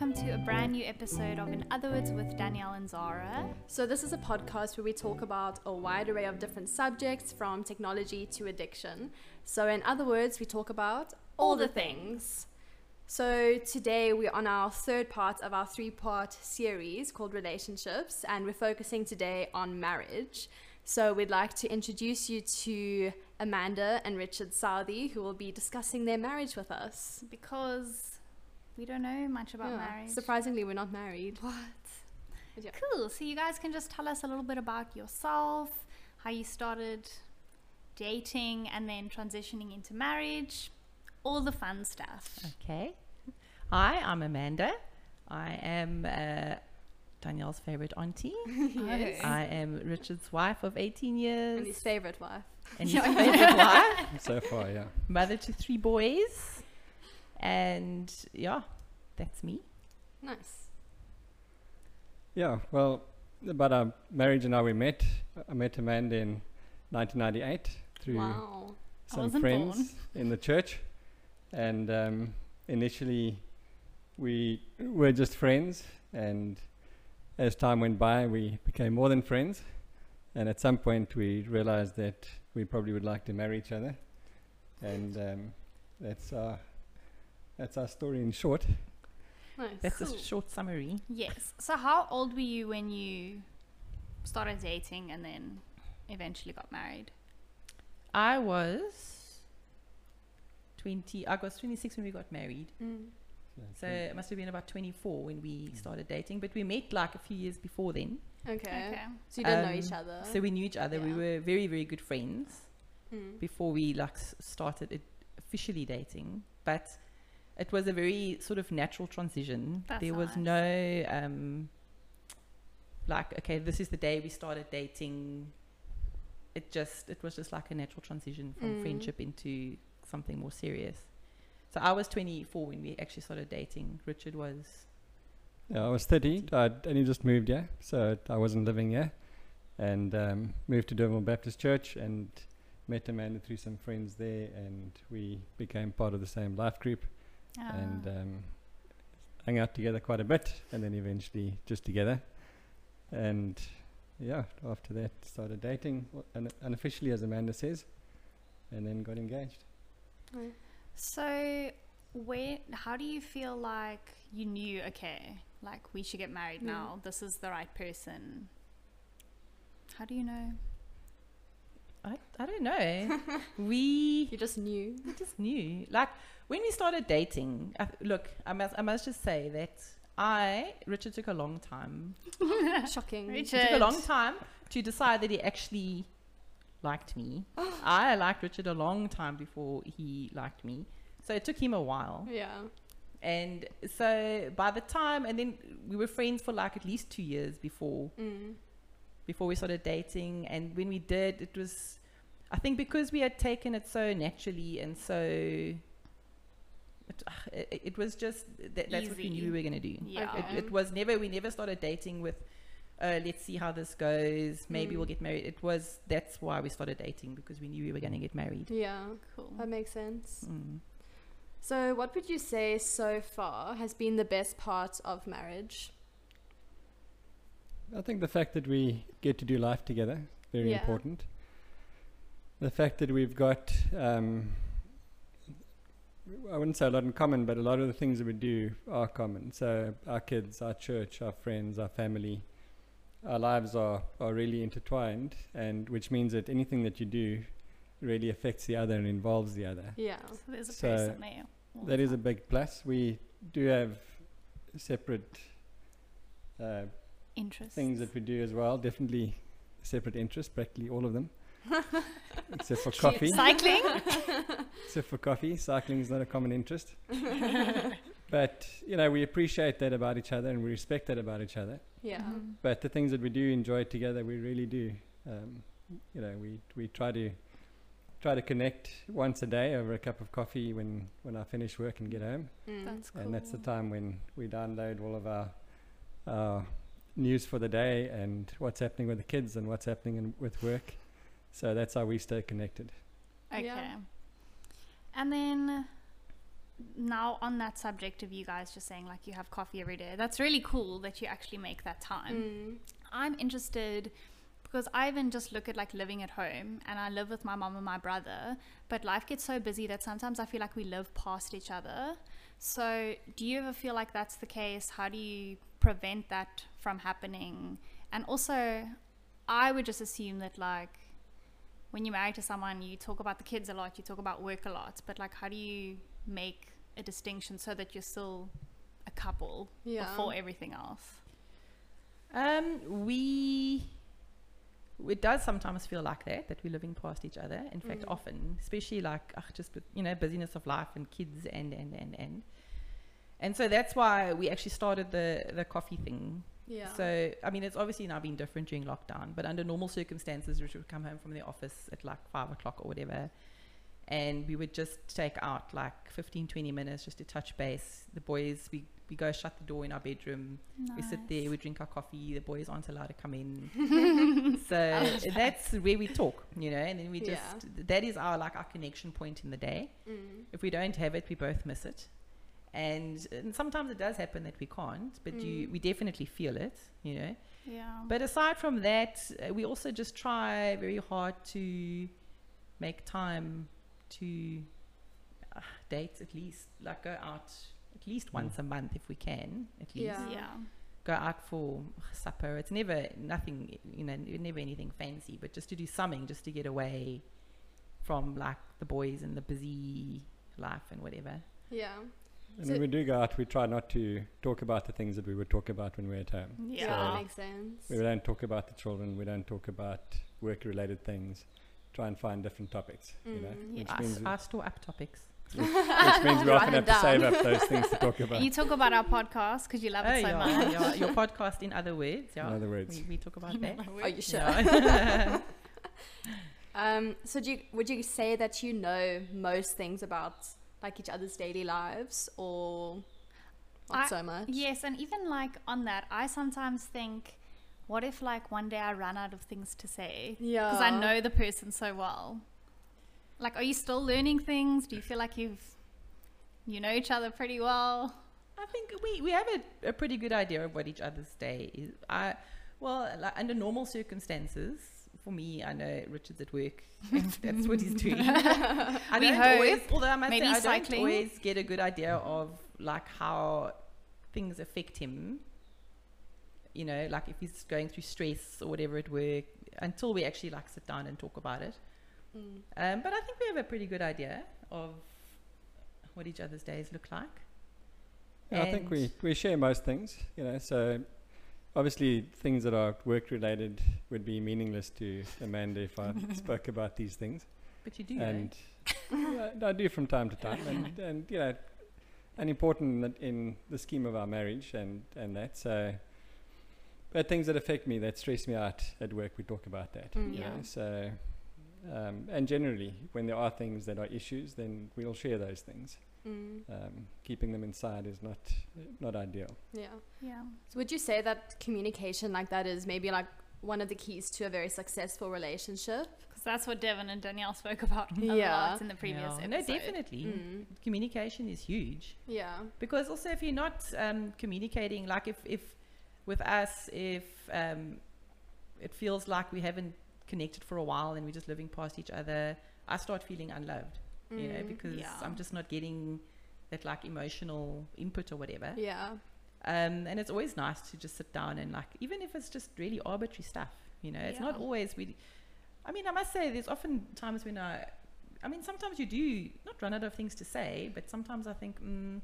welcome to a brand new episode of In Other Words with Danielle and Zara. So, this is a podcast where we talk about a wide array of different subjects from technology to addiction. So, in other words, we talk about all the things. So, today we're on our third part of our three part series called Relationships, and we're focusing today on marriage. So, we'd like to introduce you to Amanda and Richard Southey, who will be discussing their marriage with us. Because we don't know much about Yeah. marriage. Surprisingly, we're not married. What? Yeah. Cool. So you guys can just tell us a little bit about yourself, how you started dating and then transitioning into marriage, all the fun stuff. Okay. Hi, I'm Amanda. I am uh, Danielle's favorite auntie. yes. I am Richard's wife of 18 years. And years his favorite wife. and his favorite wife, so far, yeah. mother to three boys. And yeah, that's me. Nice. Yeah, well, about our marriage and how we met. I met Amanda in 1998 through Wow. Some friends born. in the church. And um, initially, we were just friends. And as time went by, we became more than friends. And at some point, we realized that we probably would like to marry each other. And um, that's, our, that's our story in short. Nice. That's Cool. a short summary. Yes. So how old were you when you started dating and then eventually got married? I was 20, I was 26 when we got married. Mm. So it must have been about 24 when we started dating. But we met like a few years before then. Okay. Okay. So you didn't know each Um, other. So we knew each other. We were very, very good friends Mm. before we like s- started it officially dating. But it was a very sort of natural transition. That's there was no um, like, okay, this is the day we started dating. It just it was just like a natural transition from Mm. friendship into something more serious. So I was 24 when we actually started dating. Richard was Yeah, I was 30. I'd only just moved here, so I wasn't living here. And um, moved to Durham Baptist Church and met Amanda through some friends there, and we became part of the same life group and Ah. um, hung out together quite a bit, and then eventually just together. And yeah, after that, started dating w- un- unofficially, as Amanda says, and then got engaged. Nice. So, where? How do you feel like you knew? Okay, like we should get married Mm. now. This is the right person. How do you know? I, I don't know. we You just knew. We just knew. Like when we started dating, I, look, I must, I must just say that I, Richard, took a long time. Shocking. It Richard. took a long time to decide that he actually liked me. I liked Richard a long time before he liked me. So it took him a while. Yeah. And so by the time, and then we were friends for like at least two years before Mm. Before we started dating and when we did it was i think because we had taken it so naturally and so it, it, it was just that, that's what we knew we were going to do Yeah. Okay. it, it was never we never started dating with uh, let's see how this goes maybe Mm. we'll get married it was that's why we started dating because we knew we were going to get married Yeah. Cool. That makes sense. mm. So, what would you say so far has been the best part of marriage? I think the fact that we get to do life together very Yeah. important. The fact that we've got um, I wouldn't say a lot in common, but a lot of the things that we do are common. So our kids, our church, our friends, our family, our lives are, are really intertwined, and which means that anything that you do really affects the other and involves the other. Yeah. So there's a So person there. all That is a big plus. We do have separate uh, interest. things that we do as well. Definitely separate interests, practically all of them, except for coffee. Cycling. except for coffee, cycling is not a common interest. but you know, we appreciate that about each other and we respect that about each other. Yeah. Mhm. But the things that we do enjoy together, we really do. Um, you know, we we try to try to connect once a day over a cup of coffee when when I finish work and get home, Mm. That's cool. and that's the time when we download all of our our news for the day and what's happening with the kids and what's happening in, with work. So that's how we stay connected. Okay. Yeah. And then now on that subject of you guys just saying like you have coffee every day, that's really cool that you actually make that time. Mm. I'm interested because I even just look at like living at home and I live with my mom and my brother, but life gets so busy that sometimes I feel like we live past each other. So, do you ever feel like that's the case? How do you prevent that from happening? And also, I would just assume that like when you're married to someone, you talk about the kids a lot, you talk about work a lot, but like how do you make a distinction so that you're still a couple Yeah. before everything else? Um, we. It does sometimes feel like that, that we're living past each other. In fact, Mm. often, especially like ugh, just you know busyness of life and kids and and and and. And so that's why we actually started the the coffee thing. Yeah. So I mean, it's obviously now been different during lockdown, but under normal circumstances, Richard would come home from the office at like five o'clock or whatever, and we would just take out like 15, 20 minutes just to touch base. The boys, we we go shut the door in our bedroom. We sit there, we drink our coffee. The boys aren't allowed to come in. so that's where we talk, you know, and then we Yeah. just, that is our, like, our connection point in the day. Mm. If we don't have it, we both miss it. And, and sometimes it does happen that we can't, but you, Mm. we definitely feel it, you know. Yeah. But aside from that, uh, we also just try very hard to make time to uh, date at least, like go out at least once a month if we can, at least Yeah. yeah. go out for supper. It's never nothing, you know, never anything fancy, but just to do something, just to get away from like the boys and the busy life and whatever. Yeah. And So- when we do go out, we try not to talk about the things that we would talk about when we're at home. Yeah, Yeah. that makes sense. We don't talk about the children. We don't talk about work-related things. Try and find different topics. You know, Mm. which Yeah. I, means I store up topics. which means we often them have to save up those things to talk about. You talk about our podcast because you love it so yeah, much. yeah, your podcast, in other words, yeah. In other words, we, we talk about that. Are you sure? Yeah. Um, so do you, would you say that you know most things about like each other's daily lives or not I- so much? Yes, and even like on that, I sometimes think, what if like one day I run out of things to say Yeah. because I know the person so well? Like, are you still learning things? Do you feel like you've you know each other pretty well? I think we, we have a, a pretty good idea of what each other's day is. I, well, like, under normal circumstances, for me, I know Richard's at work. that's what he's doing. I We don't hope. always, although I must Maybe say, I cycling. don't always get a good idea of like how things affect him. You know, like if he's going through stress or whatever at work, until we actually like sit down and talk about it. Mm. Um, but I think we have a pretty good idea of what each other's days look like. Yeah, I think we, we share most things, you know, so obviously things that are work related would be meaningless to Amanda if I spoke about these things. But you do. eh? And yeah, I do from time to time and, and you know and important in the, scheme of our marriage and, and that. So but things that affect me, that stress me out at work, we talk about that. Mm. you know, Yeah. So um, and generally when there are things that are issues then we'll share those things. Mm. Um, keeping them inside is not not ideal. Yeah. Yeah. So would you say that communication like that is maybe like one of the keys to a very successful relationship? Because that's what Devin and Danielle spoke about a Yeah. lot in the previous Yeah. episode. No, definitely. Mm. Communication is huge Yeah. because also if you're not um, communicating, like if, if with us, if um, it feels like we haven't connected for a while and we're just living past each other, I start feeling unloved. You know, Mm. because Yeah. I'm just not getting that like emotional input or whatever. Yeah. Um, and it's always nice to just sit down and like, even if it's just really arbitrary stuff, you know, it's not always we. I mean, I must say, there's often times when I, I mean, sometimes you do not run out of things to say, but sometimes I think, mm,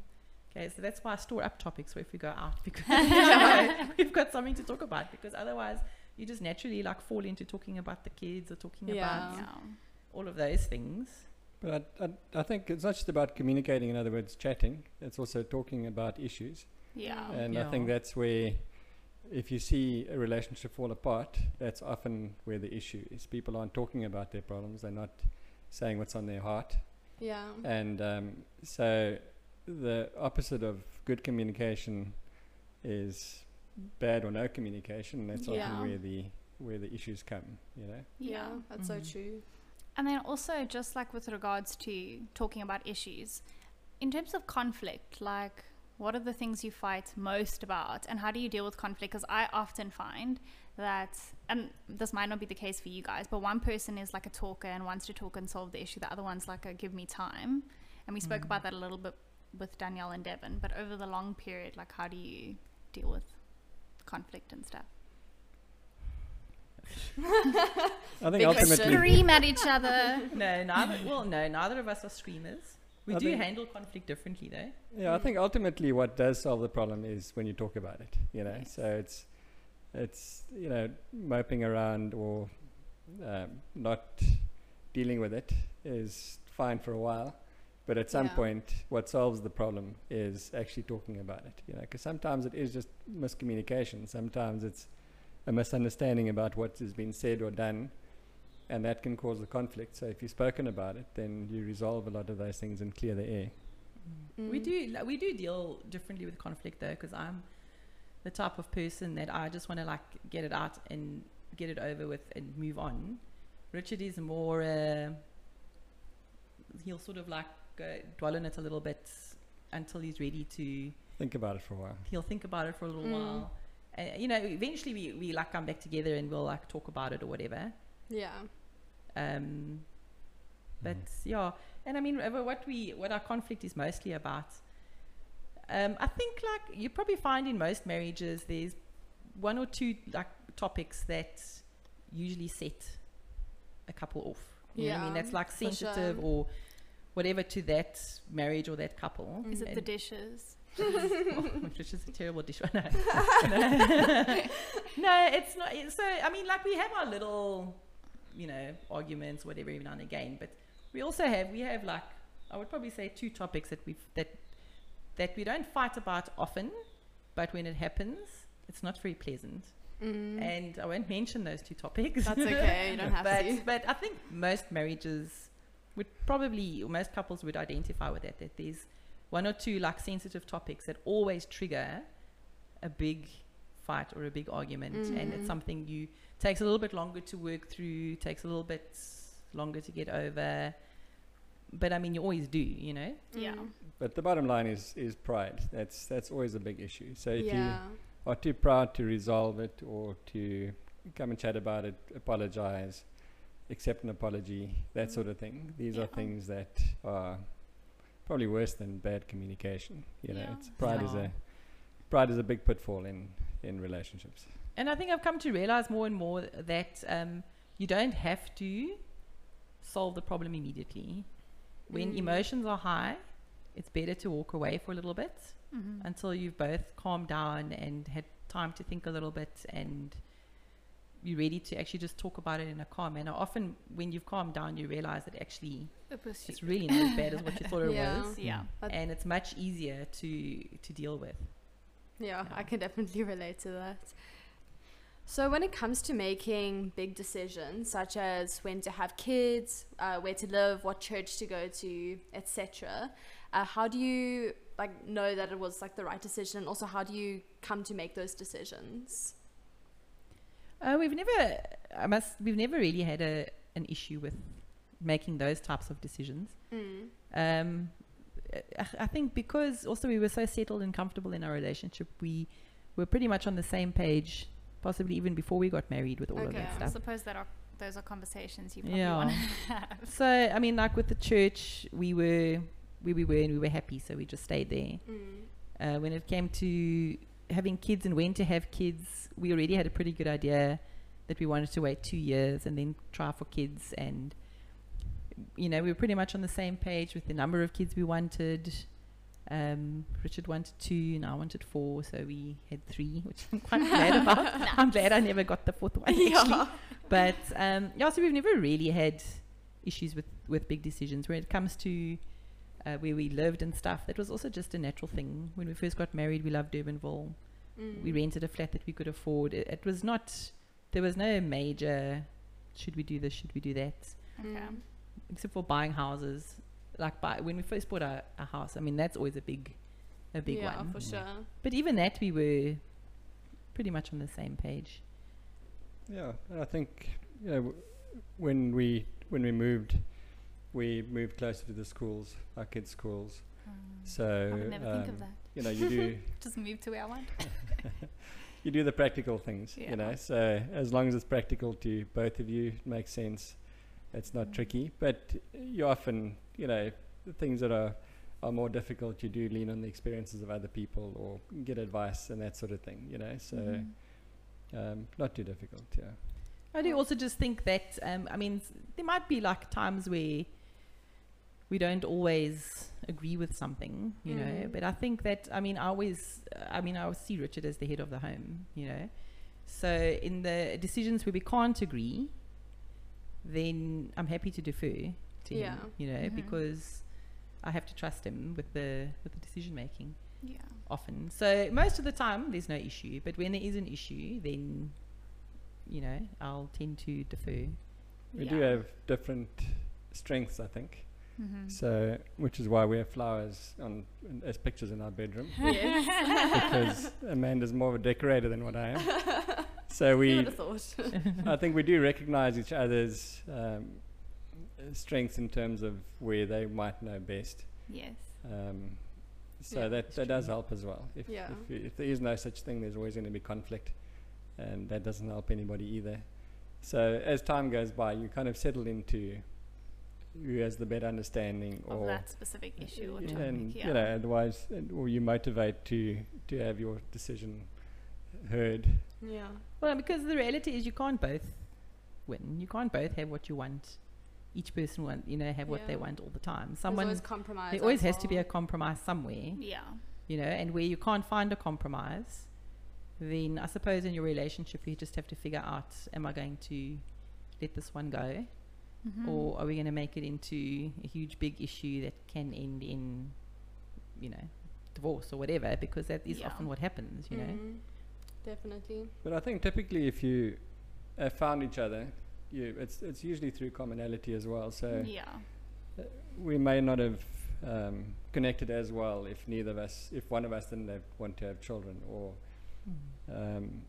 okay, so that's why I store up topics if we go out because you know, we've got something to talk about. Because otherwise, you just naturally like fall into talking about the kids or talking Yeah. about Yeah. all of those things. But I, I, I think it's not just about communicating, in other words, chatting. It's also talking about issues. Yeah. And I think that's where, if you see a relationship fall apart, that's often where the issue is. People aren't talking about their problems, they're not saying what's on their heart. Yeah. And um, so the opposite of good communication is bad or no communication. and That's Yeah. often where the where the issues come, you know. Yeah. That's so Mhm. true. And then also, just like with regards to talking about issues, in terms of conflict, like what are the things you fight most about and how do you deal with conflict? Because I often find that, and this might not be the case for you guys, but one person is like a talker and wants to talk and solve the issue. The other one's like a give me time. And we spoke Mm. about that a little bit with Danielle and Devon. But over the long period, like how do you deal with conflict and stuff? I think ultimately, question. Scream at each other. No, neither. Well, no, neither of us are screamers. We I do think- handle conflict differently, though. yeah, I think ultimately what does solve the problem is when you talk about it. You know, Yes. so it's it's you know moping around or um, not dealing with it is fine for a while, but at some Yeah. point, what solves the problem is actually talking about it. You know, because sometimes it is just miscommunication. Sometimes it's a misunderstanding about what has been said or done, and that can cause the conflict. So if you've spoken about it, then you resolve a lot of those things and clear the air. We Mm. do like, we do deal differently with conflict though, because I'm the type of person that I just want to like get it out and get it over with and move on. Richard is more. Uh, he'll sort of like uh, dwell on it a little bit until he's ready to. Think about it for a while. He'll think about it for a little Mm. while. And you know, eventually we, we like come back together and we'll like talk about it or whatever. Yeah. Um, but yeah, and I mean, uh, what we what our conflict is mostly about. Um, I think like you probably find in most marriages, there's one or two like topics that usually set a couple off. You know what I mean? That's like sensitive sure. or whatever to that marriage or that couple. Is it the dishes? Which is a terrible dish. no, no. no, it's not. So I mean, like we have our little, you know, arguments, whatever, every now and again. But we also have we have like I would probably say two topics that we that that we don't fight about often, but when it happens, it's not very pleasant. Mm. And I won't mention those two topics. That's okay. You don't have but to. but I think most marriages would probably or most couples would identify with that that there's one or two like sensitive topics that always trigger a big fight or a big argument and Mhm. it's something you takes a little bit longer to work through takes a little bit longer to get over but I mean you always do you know Yeah. Mm. But the bottom line is is pride. That's that's always a big issue. So if yeah. you are too proud to resolve it or to come and chat about it, apologize, accept an apology, that sort of thing. These are things that are probably worse than bad communication. You know, it's pride is a pride is a big pitfall in in relationships. And I think I've come to realize more and more that um, you don't have to solve the problem immediately. When Mm. emotions are high, it's better to walk away for a little bit Mm-hmm. until you've both calmed down and had time to think a little bit and you're ready to actually just talk about it in a calm manner. Often, when you've calmed down, you realize that actually It it's really not as bad as what you thought it Yeah. was, yeah. And it's much easier to to deal with. Yeah, I can definitely relate to that. So, when it comes to making big decisions, such as when to have kids, uh, where to live, what church to go to, etc., uh, how do you like know that it was like the right decision? And also, how do you come to make those decisions? Uh, we've never, I must, we've never really had a an issue with making those types of decisions. Mm. Um, I, I think because also we were so settled and comfortable in our relationship, we were pretty much on the same page, possibly even before we got married with all of Okay. that I stuff. suppose that are those are conversations you probably Yeah. want to have. So I mean, like with the church, we were where we were and we were happy, so we just stayed there. Mm. Uh, when it came to having kids and when to have kids, we already had a pretty good idea that we wanted to wait two years and then try for kids. And, you know, we were pretty much on the same page with the number of kids we wanted. Um, Richard wanted two, and I wanted four, so we had three, which I'm quite glad about. I'm glad I never got the fourth one, actually. Yeah. But um, yeah, so we've never really had issues with, with big decisions. When it comes to uh, where we lived and stuff, that was also just a natural thing. When we first got married, we loved Durbanville. We Mm. rented a flat that we could afford. It, it was not, there was no major, should we do this, should we do that, Okay. Mm. except for buying houses. Like buy, when we first bought a, a house, I mean, that's always a big, a big yeah, one. Yeah, for sure. But even that, we were pretty much on the same page. Yeah, and I think you know w- when we when we moved, we moved closer to the schools, our kids' schools, So I would never think of um, that. You know, you do Just move to where I want. you do the practical things. Yeah. You know, so as long as it's practical to both of you, it makes sense. It's not Mm. tricky, but you often, you know, the things that are are more difficult, you do lean on the experiences of other people or get advice and that sort of thing. You know, so Mhm. um, not too difficult. Yeah. I do also just think that um, I mean there might be like times where we don't always agree with something, you know. Mm. But I think that I mean I always I mean I always see Richard as the head of the home, you know. So in the decisions where we can't agree, then I'm happy to defer to Yeah. him, you know, Mhm. because I have to trust him with the with the decision making Yeah. often. So most of the time there's no issue, but when there is an issue, then you know I'll tend to defer. We do have different strengths, I think. Mhm. So, which is why we have flowers on in- as pictures in our bedroom yes. because Amanda's more of a decorator than what I am. So we, would have thought? I think we do recognize each other's um, strengths in terms of where they might know best. Yes. Um, so Yeah, that that's that does help as well. If, Yeah. if, if there is no such thing, there's always going to be conflict, and that doesn't help anybody either. So as time goes by, you kind of settle into who has the better understanding, Of or that specific issue or y- topic. and yeah. you know, otherwise, and, or you motivate to to have your decision heard. yeah. Well, because the reality is you can't both win. You can't both have what you want. Each person want you know have what they want all the time. There's Someone always compromise. there always as has to be a compromise somewhere. yeah. you know, and where you can't find a compromise, then I suppose in your relationship you just have to figure out: Am I going to let this one go, Mhm. or are we going to make it into a huge big issue that can end in, you know, divorce or whatever? Because that is Yeah. often what happens, you know. Mhm. Definitely. But I think typically, if you have found each other, you it's it's usually through commonality as well. So yeah. we may not have um, connected as well if neither of us, if one of us didn't have, want to have children, or um,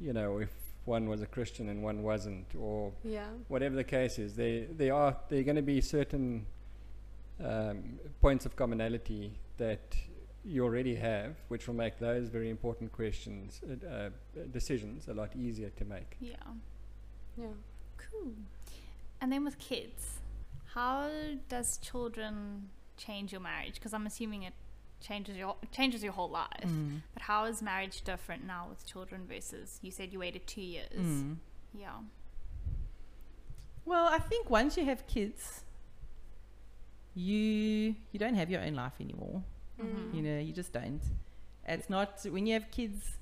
you know, if one was a Christian and one wasn't, or Yeah. whatever the case is, there there are there are going to be certain um, points of commonality that you already have, which will make those very important questions, uh, uh, decisions, a lot easier to make. Yeah. Yeah. Cool. And then with kids, how does children change your marriage? Because I'm assuming it changes your changes your whole life. Mm. But how is marriage different now with children versus you said you waited two years? Mm. Yeah. Well, I think once you have kids, you you don't have your own life anymore. Mhm. You know, you just don't. It's not when you have kids.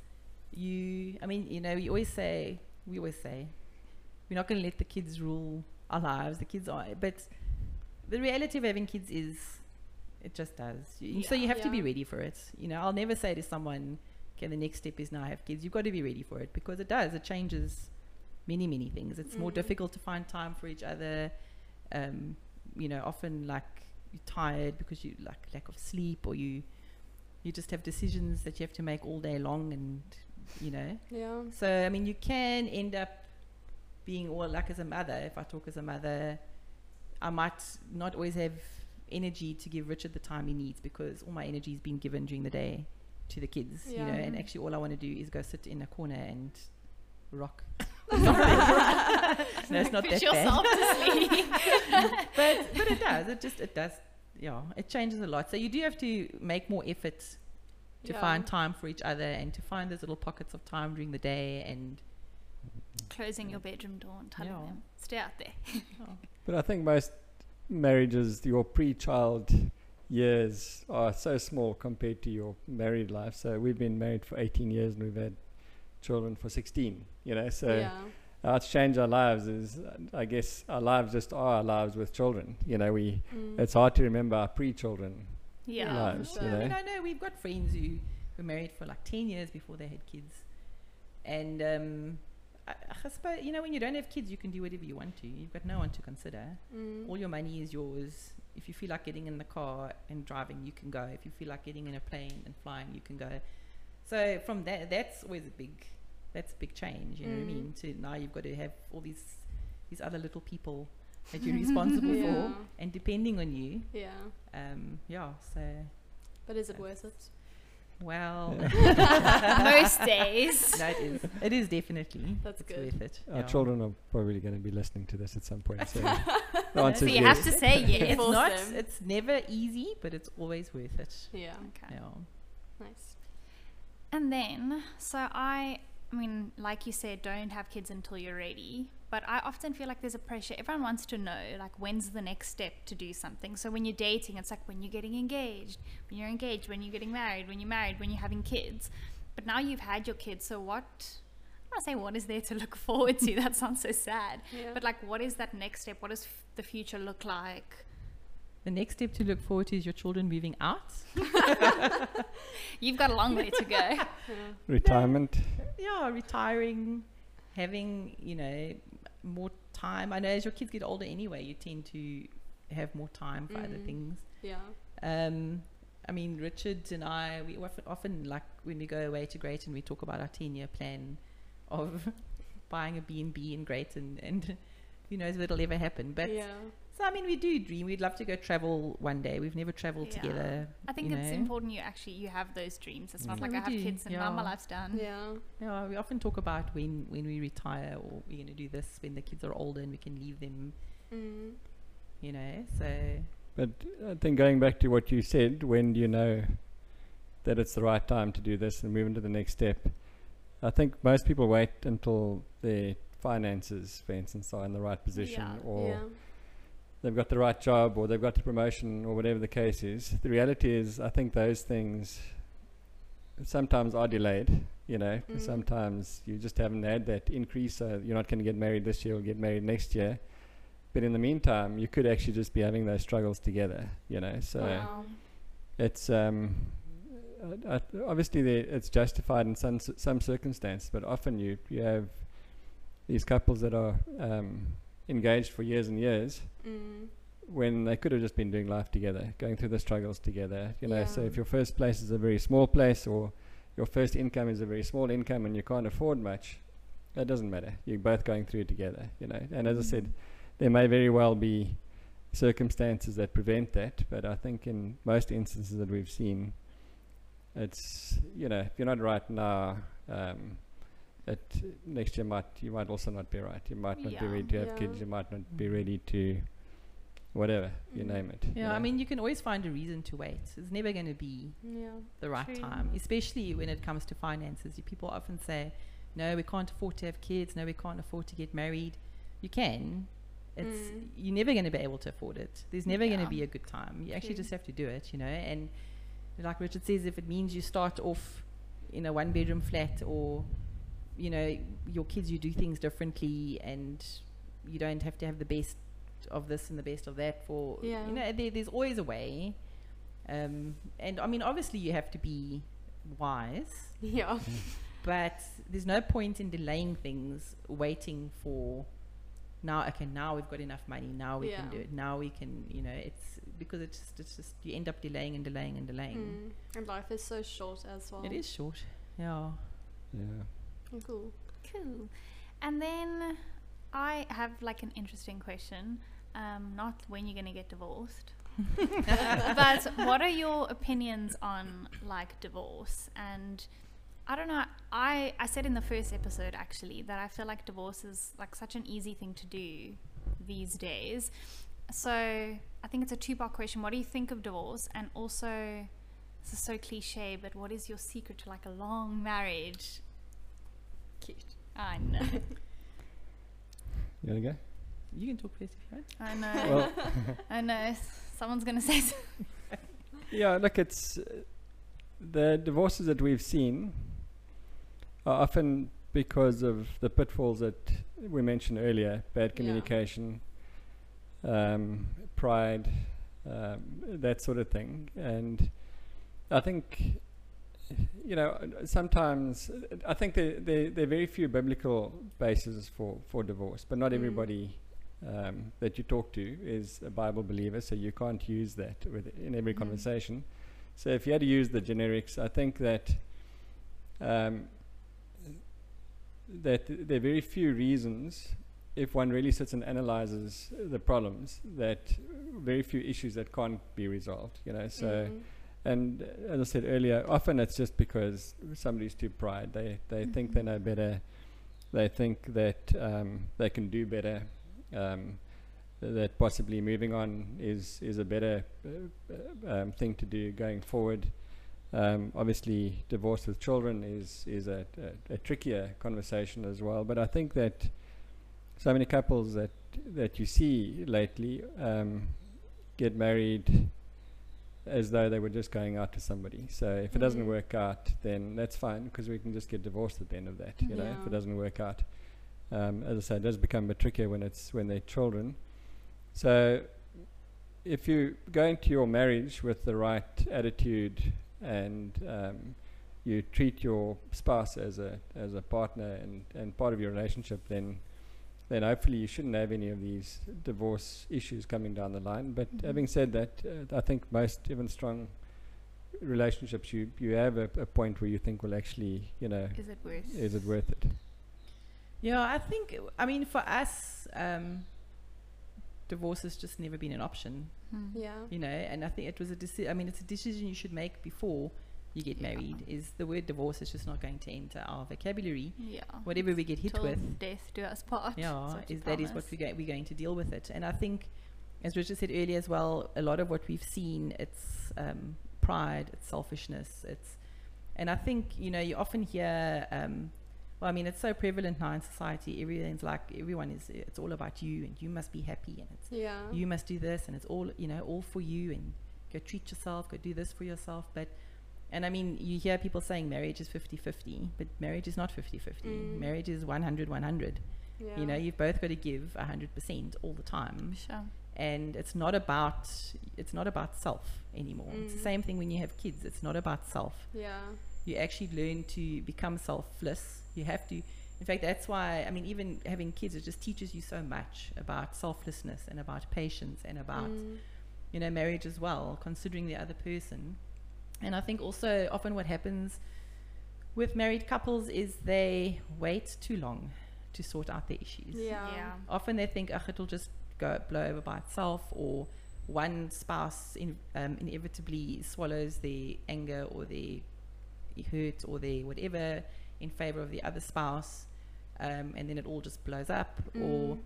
You, I mean, you know, we always say, we always say, we're not going to let the kids rule our lives. The kids are, but the reality of having kids is, it just does. You, So you have to be ready for it. You know, I'll never say to someone, okay, the next step is now have kids. You've got to be ready for it because it does. It changes many, many things. It's more Mm. difficult to find time for each other. Um, you know, often like you're tired because you like lack of sleep or you you just have decisions that you have to make all day long and you know Yeah. so i mean you can end up being all like as a mother if i talk as a mother i might not always have energy to give richard the time he needs because all my energy is being given during the day to the kids you know and actually all i want to do is go sit in a corner and rock no it's not Push that bad yourself to sleep. but but it does. It just it does. Yeah, it changes a lot. So you do have to make more effort to Yeah. find time for each other and to find those little pockets of time during the day. And Closing your bedroom door and telling Yeah. them, stay out there. But I think most marriages, your pre-child years are so small compared to your married life. So we've been married for 18 years and we've had children for 16. You know, so yeah. how it's changed our lives is, I guess, our lives just are our lives with children. You know, we Mm. it's hard to remember our pre-children. Yeah. Yeah, lives, for you Well, I mean, know. I know we've got friends who were married for like ten years before they had kids, and um, I, I suppose you know when you don't have kids, you can do whatever you want to. You've got no one to consider. Mm. All your money is yours. If you feel like getting in the car and driving, you can go. If you feel like getting in a plane and flying, you can go. So from that, that's always a big, that's a big change. You know what I Mm. mean? To now you've got to have all these, these other little people that you're responsible Yeah. for and depending on you. Yeah. Um, yeah, so But is it worth it? Well, Most days. no, it is. It is definitely. That's it's good. worth it. Our yeah. children are probably going to be listening to this at some point. So the answer So is you yes. have to say yes. It's Force not. It's never easy, but it's always worth it. Yeah. Okay. Yeah. Nice. And then, so I, I mean, like you said, don't have kids until you're ready. But I often feel like there's a pressure. Everyone wants to know, like, when's the next step to do something. So when you're dating, it's like when you're getting engaged, when you're engaged, when you're getting married, when you're married, when you're having kids. But now you've had your kids, so what? I want to say, what is there to look forward to? that sounds so sad. Yeah. But like, what is that next step? What does f- the future look like? The next step to look forward to is your children moving out. You've got a long way to go. yeah. retirement. yeah, retiring, having you know more time. I know as your kids get older, anyway, you tend to have more time for other Mm. things. Yeah. Um, I mean, Richard and I, we often, often like when we go away to Greyton, we talk about our ten-year plan of buying a B&B in Greyton, and who knows if it'll ever happen. But yeah. So I mean, we do dream. We'd love to go travel one day. We've never traveled Yeah. together. I think it's know. important you actually you have those dreams. It's not Mm. like We I have do, kids and now my life's done. Yeah. Yeah, we often talk about when when we retire or we're going to do this when the kids are older and we can leave them. Mm. You know, so But I think going back to what you said, when do you know that it's the right time to do this and move into the next step? I think most people wait until their finances, for instance, are in the right position Yeah. or yeah. They've got the right job or they've got the promotion or whatever the case is. The reality is, I think those things sometimes are delayed. You know, Mm. sometimes you just haven't had that increase. So you're not going to get married this year or get married next year. But in the meantime, you could actually just be having those struggles together. You know, so Wow. it's um, uh, uh, obviously it's justified in some some circumstances, but often you you have these couples that are um, engaged for years and years Mm. when they could have just been doing life together, going through the struggles together. You know, so if your first place is a very small place or your first income is a very small income and you can't afford much, that doesn't matter. You're both going through it together, you know. And as I said, there may very well be circumstances that prevent that, but I think in most instances that we've seen, it's you know, if you're not right now, um, that next year might you might also not be right. You might not be ready to have Yeah. kids. You might not be Mm. ready to whatever you Mm. name it. you yeah, I mean, you can always find a reason to wait. It's never going to be Yeah. the right True. time, especially when it comes to finances. You- People often say, "No, we can't afford to have kids. No, we can't afford to get married." You can. It's Mm. you're never going to be able to afford it. There's never going to be a good time. You actually True. just have to do it, you know. And like Richard says, if it means you start off in a one-bedroom flat, or you know, your kids, you do things differently, and you don't have to have the best of this and the best of that for Yeah. you know there, there's always a way um, and i mean obviously you have to be wise Yeah. but there's no point in delaying things waiting for now okay now we've got enough money now we can do it now we can you know it's because it's just, it's just you end up delaying and delaying and delaying Mm. And life is so short as well. it is short yeah yeah. Cool. Cool. And then I have like an interesting question. Um, not when you're gonna get divorced, but what are your opinions on like divorce? And I don't know. I I said in the first episode actually that I feel like divorce is like such an easy thing to do these days. So I think it's a two part question. What do you think of divorce? And also, this is so cliche, but what is your secret to like a long marriage? Cute I know. You wanna go? you can talk first if you want I know. Well, I know. Someone's gonna say. So. yeah. Look, it's uh, the divorces that we've seen are often because of the pitfalls that we mentioned earlier: bad Yeah. communication, um, pride, um, that sort of thing. And I think, you know, sometimes I think there, there, there are very few biblical bases for, for divorce, but not Mm. everybody um, that you talk to is a Bible believer, so you can't use that with in every Mhm. conversation. So if you had to use the generics, I think that um, that there are very few reasons if one really sits and analyzes the problems, that very few issues that can't be resolved. You know, so. Mm. And as I said earlier, often it's just because somebody's too pride. They they think they Mhm. know better. They think that um, they can do better. Um, that possibly moving on is is a better uh, uh, um, thing to do going forward. Um, obviously, divorce with children is is a, a, a trickier conversation as well. But I think that so many couples that that you see lately um, get married as though they were just going out to somebody. So if it doesn't Mhm. work out, then that's fine because we can just get divorced at the end of that. You know, if it doesn't work out, um, as I say, it does become a bit trickier when it's when they're children. So if you go into your marriage with the right attitude and um, you treat your spouse as a as a partner and, and part of your relationship, then then hopefully you shouldn't have any of these divorce issues coming down the line. But Mhm. having said that, uh, I think most even strong relationships, you you have a, a point where you think, well, actually, you know, Is it worth? is it worth it? Yeah, I think, I mean, for us, um, divorce has just never been an option, Hmm. Yeah. you know, and I think it was a decision, I mean, it's a decision you should make before you get Yeah. married, is the word divorce is just not going to enter our vocabulary. Yeah. Whatever we get hit Till with, death do us part. yeah, is that is what we go, we're going to deal with it. And I think, as Richard said earlier as well, a lot of what we've seen, it's um, pride, it's selfishness, it's, and I think you know you often hear, um, well, I mean, it's so prevalent now in society. Everything's like everyone is, it's all about you, and you must be happy, and it's Yeah. you must do this, and it's all you know, all for you, and go treat yourself, go do this for yourself, but. And I mean, you hear people saying marriage is 50 50, but marriage is not 50 50. Mm. Marriage is 100 100. yeah. You know, you've both got to give 100% all the time. Sure. And it's not about it's not about self anymore. It's the Mm. same thing when you have kids. It's not about self. Yeah. You actually learn to become selfless. You have to in fact that's why I mean even having kids it just teaches you so much about selflessness and about patience and about Mm. you know, marriage as well, considering the other person. And I think also often what happens with married couples is they wait too long to sort out their issues. Yeah. Yeah. Often they think, oh, it'll just go blow over by itself, or one spouse in, um, inevitably swallows their anger or their hurt or their whatever in favor of the other spouse, um, and then it all just blows up. Or, Mm.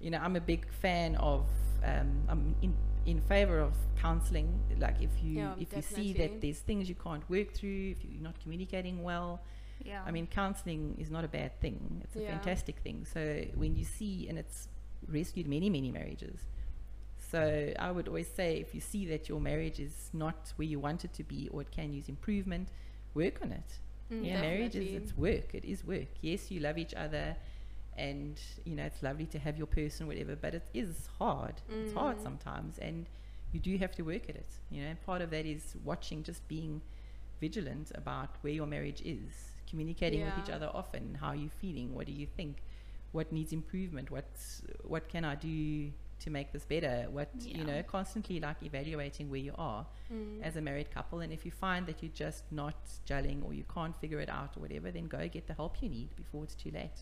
You know, I'm a big fan of, um, I'm in, in favor of counseling. Like if you Yeah, if you see that there's things you can't work through, if you're not communicating well, Yeah. I mean, counseling is not a bad thing. It's a Yeah. fantastic thing. So when you see, and it's rescued many, many marriages. So I would always say, if you see that your marriage is not where you want it to be, or it can use improvement, work on it. Mm, yeah, marriage is it's work. It is work. Yes, you love each other, and you know it's lovely to have your person, whatever. But it is hard. It's hard Mm. sometimes, and you do have to work at it. You know, part of that is watching, just being vigilant about where your marriage is, communicating with each other often. How are you feeling? What do you think? What needs improvement? What's what can I do to make this better? What you know, constantly like evaluating where you are Mm. as a married couple. And if you find that you're just not gelling or you can't figure it out or whatever, then go get the help you need before it's too late.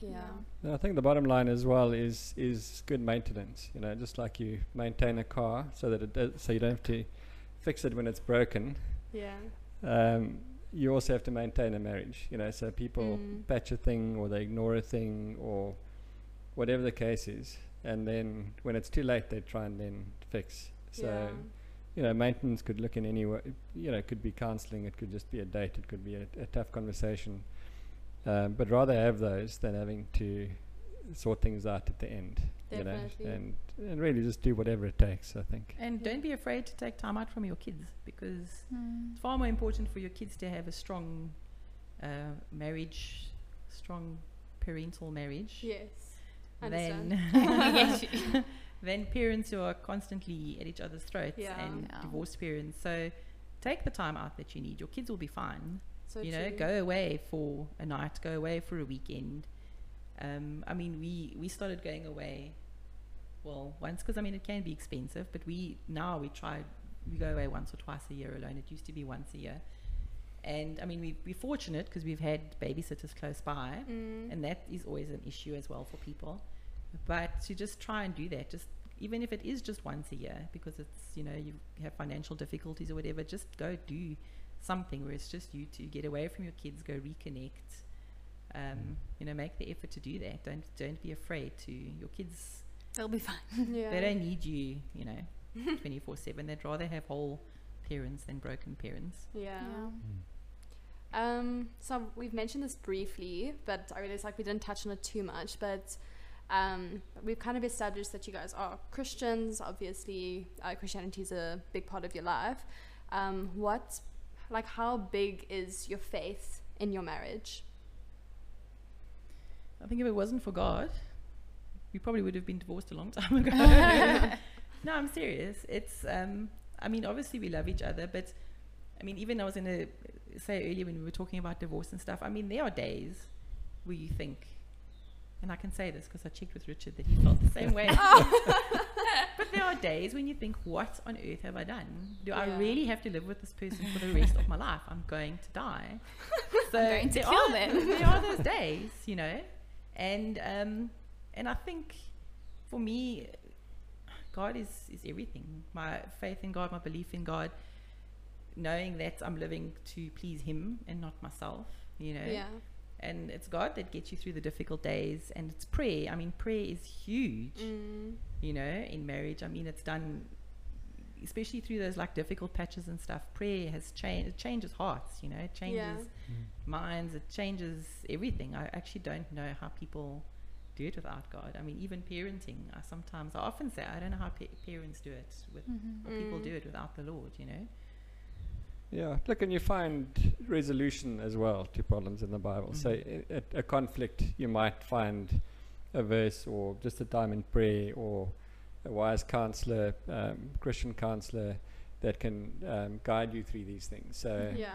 Yeah. No, I think the bottom line as well is is good maintenance. You know, just like you maintain a car so that it does, so you don't have to fix it when it's broken. Yeah. Um, you also have to maintain a marriage. You know, so people Mm. patch a thing or they ignore a thing or whatever the case is, and then when it's too late, they try and then fix. So yeah. you know, maintenance could look in any way. You know, it could be counselling, it could just be a date, it could be a, a tough conversation. Um, but rather have those than having to sort things out at the end. You know, and and really just do whatever it takes. I think. And Yeah. don't be afraid to take time out from your kids because Hmm. it's far more important for your kids to have a strong uh, marriage, strong parental marriage Yes. than Understand. than parents who are constantly at each other's throats Yeah. and Yeah. divorced parents. So take the time out that you need. Your kids will be fine. So you know, true. go away for a night, go away for a weekend. Um, I mean, we we started going away. Well, once because I mean it can be expensive, but we now we try we go away once or twice a year alone. It used to be once a year, and I mean we we're fortunate because we've had babysitters close by, Mm. and that is always an issue as well for people. but to just try and do that, just even if it is just once a year, because it's you know you have financial difficulties or whatever, just go do something where it's just you two get away from your kids, go reconnect. Um, you know, make the effort to do that. Don't don't be afraid to your kids. They'll be fine. Yeah. They don't need you. You know, twenty four seven. They'd rather have whole parents than broken parents. yeah. Yeah. Um, so we've mentioned this briefly, but I realize like we didn't touch on it too much. But um, we've kind of established that you guys are Christians. Obviously, uh, Christianity is a big part of your life. Um, what, like, how big is your faith in your marriage? I think if it wasn't for God, we probably would have been divorced a long time ago. no, I'm serious. It's, um, I mean, obviously we love each other, but I mean, even I was going to say earlier when we were talking about divorce and stuff, I mean, there are days where you think, and I can say this because I checked with Richard that he felt the same way. but there are days when you think, what on earth have I done? Do I really have to live with this person for the rest of my life? I'm going to die. So going to there kill are, them. there are those days, you know, and um, and I think for me, God is is everything. My faith in God, my belief in God, knowing that I'm living to please Him and not myself, you know. Yeah. And it's God that gets you through the difficult days, and it's prayer. I mean, prayer is huge Mm. you know, in marriage. I mean, it's done, especially through those like difficult patches and stuff. Prayer has changed, it changes hearts, you know, it changes Yeah. minds, it changes everything. I actually don't know how people do it without God. I mean, even parenting, I sometimes, I often say, I don't know how pa- parents do it with, Mhm. or people Mm. do it without the Lord, you know. Yeah, look, and you find resolution as well to problems in the Bible. So, Mhm. i- at a conflict, you might find a verse or just a time in prayer or a wise counselor, um, Christian counselor that can um, guide you through these things. So, Yeah.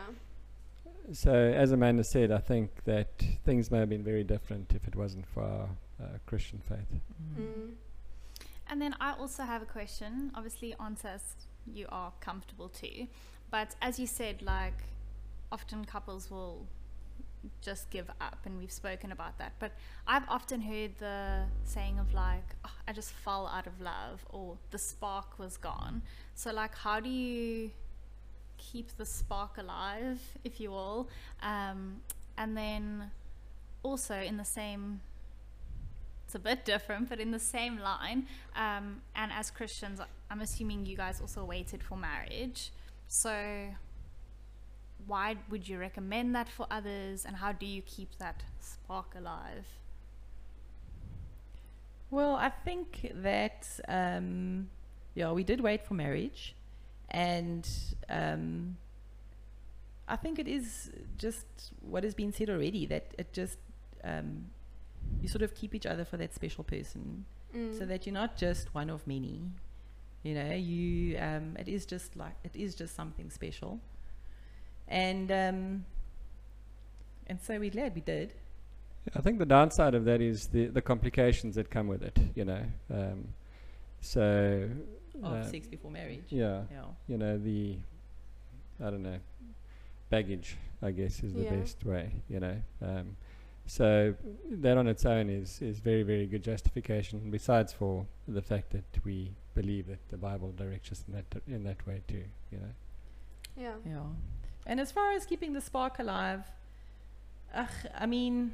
so as Amanda said, I think that things may have been very different if it wasn't for our uh, Christian faith. Mm. And then I also have a question. Obviously, answer as you are comfortable to. But as you said, like often couples will just give up, and we've spoken about that. But I've often heard the saying of like, oh, I just fell out of love, or the spark was gone. So, like, how do you keep the spark alive, if you will? Um, and then also in the same it's a bit different, but in the same line. Um, and as Christians, I'm assuming you guys also waited for marriage. So, why would you recommend that for others, and how do you keep that spark alive? Well, I think that um, yeah, we did wait for marriage, and um, I think it is just what has been said already that it just um, you sort of keep each other for that special person, Mm. so that you're not just one of many. You know, you um, it is just like it is just something special, and um, and so we're glad we did. I think the downside of that is the, the complications that come with it, you know. Um, so, Of uh, sex before marriage. yeah, Yeah. you know, the, I don't know, baggage, I guess, is the Yeah. best way, you know. Um, so that on its own is, is very, very good justification, besides for the fact that we believe that the Bible directs us in that, in that way too, you know. Yeah. Yeah. And as far as keeping the spark alive, ugh, I mean,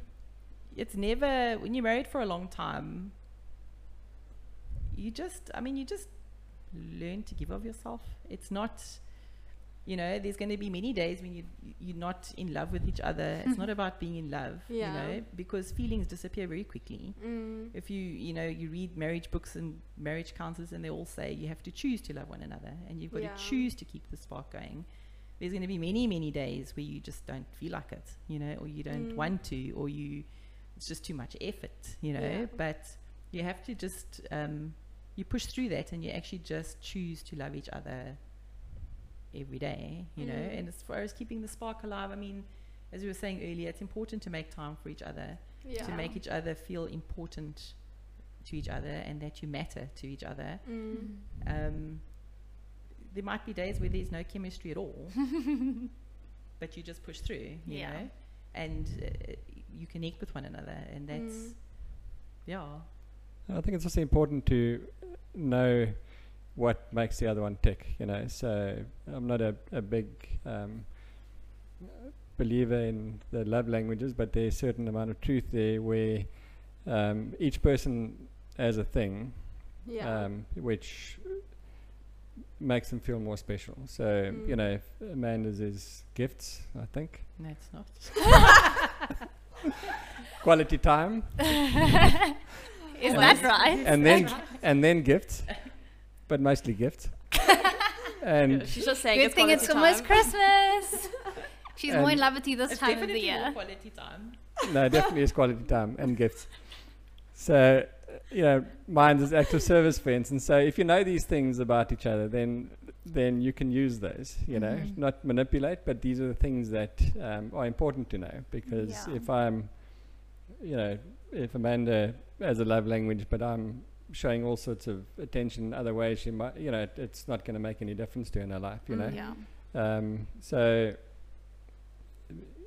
it's never, when you're married for a long time, you just, I mean, you just learn to give of yourself. It's not, you know, there's going to be many days when you, you're not in love with each other. It's not about being in love, Yeah. you know, because feelings disappear very quickly. Mm. If you, you know, you read marriage books and marriage counselors, and they all say you have to choose to love one another, and you've got Yeah. to choose to keep the spark going. There's going to be many, many days where you just don't feel like it, you know, or you don't Mm. want to, or you, it's just too much effort, you know. Yeah. But you have to just, um, you push through that, and you actually just choose to love each other every day, you know. Mm. And as far as keeping the spark alive, I mean, as we were saying earlier, it's important to make time for each other Yeah. to make each other feel important to each other and that you matter to each other. Mm. Um, there might be days where there's no chemistry at all, but you just push through, you Yeah. know, and uh, you connect with one another, and that's Mm. yeah. I think it's also important to know what makes the other one tick. You know, so I'm not a, a big um, believer in the love languages, but there's a certain amount of truth there where um, each person has a thing Yeah. um, which makes them feel more special. So you Mm. know, if Amanda's is gifts, I think No, it's not. quality time, Is that right? and then and then gifts, but mostly gifts. and She's just saying Good thing it's quality almost. Christmas. She's more in love with you this time of the year. quality time. no, definitely is quality time and gifts. So, uh, you know, mine is active service, for instance. So, if you know these things about each other, then then you can use those. You know, Mhm. not manipulate, but these are the things that um, are important to know. Because Yeah. if I'm, you know, if Amanda has a love language, but I'm showing all sorts of attention in other ways, she might, you know, it, it's not going to make any difference to her in her life. You know. Mm. Yeah. Um, so,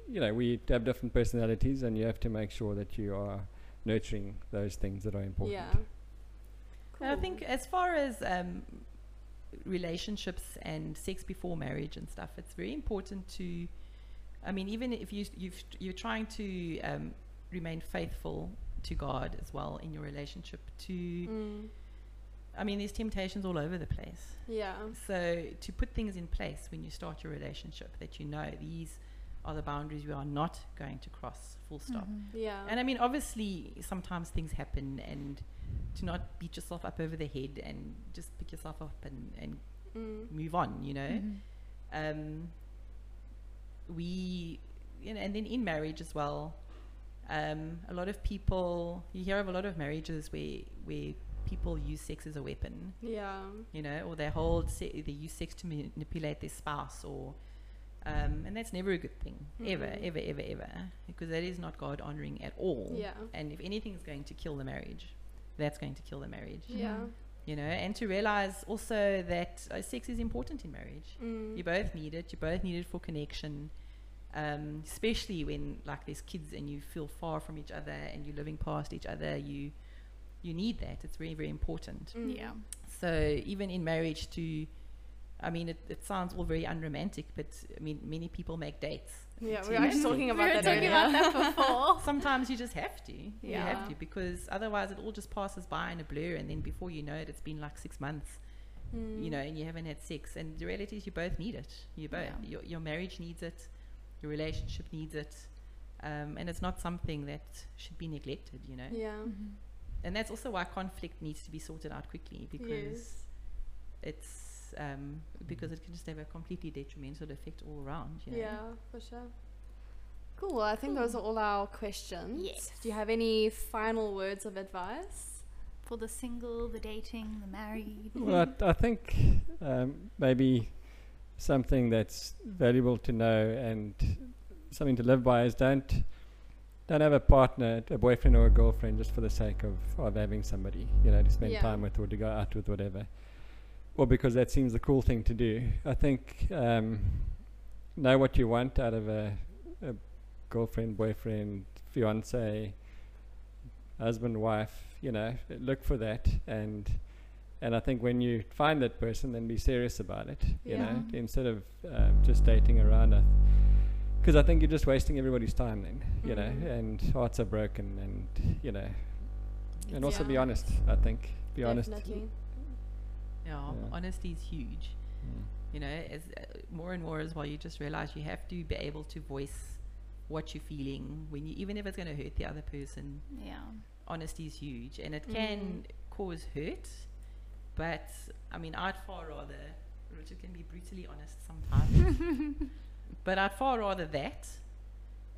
you know, we have different personalities, and you have to make sure that you are nurturing those things that are important. Yeah. And I think as far as um, relationships and sex before marriage and stuff, it's very important to. I mean, even if you you've, you're trying to um, remain faithful to God as well in your relationship, to Mm. I mean, there's temptations all over the place. Yeah. So to put things in place when you start your relationship, that you know these are the boundaries we are not going to cross. Full stop. Mhm. Yeah. And I mean, obviously, sometimes things happen, and to not beat yourself up over the head and just pick yourself up and, and Mm. move on, you know. Mhm. Um, we, you know, and then in marriage as well, um, a lot of people, you hear of a lot of marriages where, where people use sex as a weapon, Yeah. you know, or they hold, se- they use sex to manipulate their spouse or. Um, and that's never a good thing, ever, Mhm. ever, ever, ever, because that is not God honoring at all. Yeah. And if anything is going to kill the marriage, that's going to kill the marriage. Yeah. You know, and to realize also that uh, sex is important in marriage. Mm. You both need it. You both need it for connection, um, especially when like there's kids and you feel far from each other and you're living past each other. You you need that. It's very very important. Mm. Yeah. So even in marriage, to I mean, it, it sounds all very unromantic, but I mean, many people make dates. Yeah, to we were actually make- talking We about were that talking earlier. about that before. Sometimes you just have to. You have to because otherwise it all just passes by in a blur, and then before you know it, it's been like six months, Mm. you know, and you haven't had sex. And the reality is, you both need it. You both. Yeah. Your, your marriage needs it. Your relationship needs it. Um, and it's not something that should be neglected, you know. Yeah. Mhm. And that's also why conflict needs to be sorted out quickly because Yes. it's um, because it can just have a completely detrimental effect all around. You know? Yeah, for sure. Cool. Well, I think those are all our questions. Yes. Do you have any final words of advice? For the single, the dating, the married. Well, I, I think um, maybe something that's valuable to know and something to live by is don't don't have a partner, a boyfriend or a girlfriend, just for the sake of, of having somebody, you know, to spend Yeah. time with or to go out with, whatever, or because that seems the cool thing to do. I think um, know what you want out of a, a girlfriend, boyfriend, fiance, husband, wife. You know, look for that and and I think when you find that person, then be serious about it. You know, Yeah. instead of um, just dating around. Because I think you're just wasting everybody's time then. You know, Mhm. and hearts are broken, and you know, and also be honest. I think be honest. Definitely. Yeah, Yeah. honesty is huge. Mm. You know, as uh, more and more as well, you just realize you have to be able to voice what you're feeling when you, even if it's going to hurt the other person. Yeah. Honesty is huge, and it can cause hurt. But I mean, I'd far rather Richard can be brutally honest sometimes, but I'd far rather that,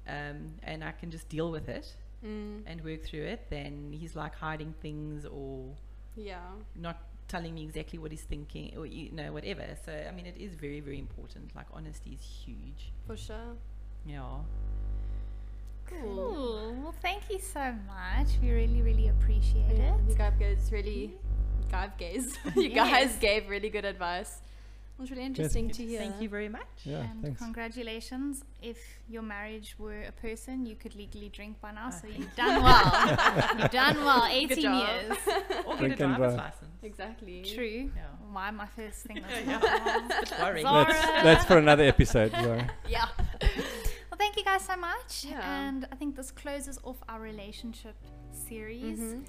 um, and I can just deal with it Mm. and work through it than he's like hiding things or Yeah. not telling me exactly what he's thinking or you know whatever so i mean it is very very important like honesty is huge For sure. yeah Cool. Well, thank you so much. We really, really appreciate Yeah, it. you guys gave really, guys gave, you guys gave really good advice. It was really interesting to hear. Thank you very much. Yeah, and thanks. congratulations. If your marriage were a person, you could legally drink by now. So you've done well. you've done well. 18 years. Or get a Drink driver's license. Exactly. True. Yeah. Why my first thing was Yeah. It's worrying. Zara. That's, that's for another episode. Zara. yeah. Well, thank you guys so much. Yeah. And I think this closes off our relationship series. Mhm.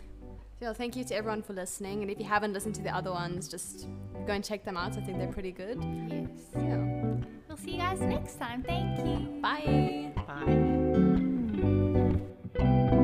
So thank you to everyone for listening. And if you haven't listened to the other ones, just go and check them out. I think they're pretty good. Yes. Yeah. We'll see you guys next time. Thank you. Bye. Bye.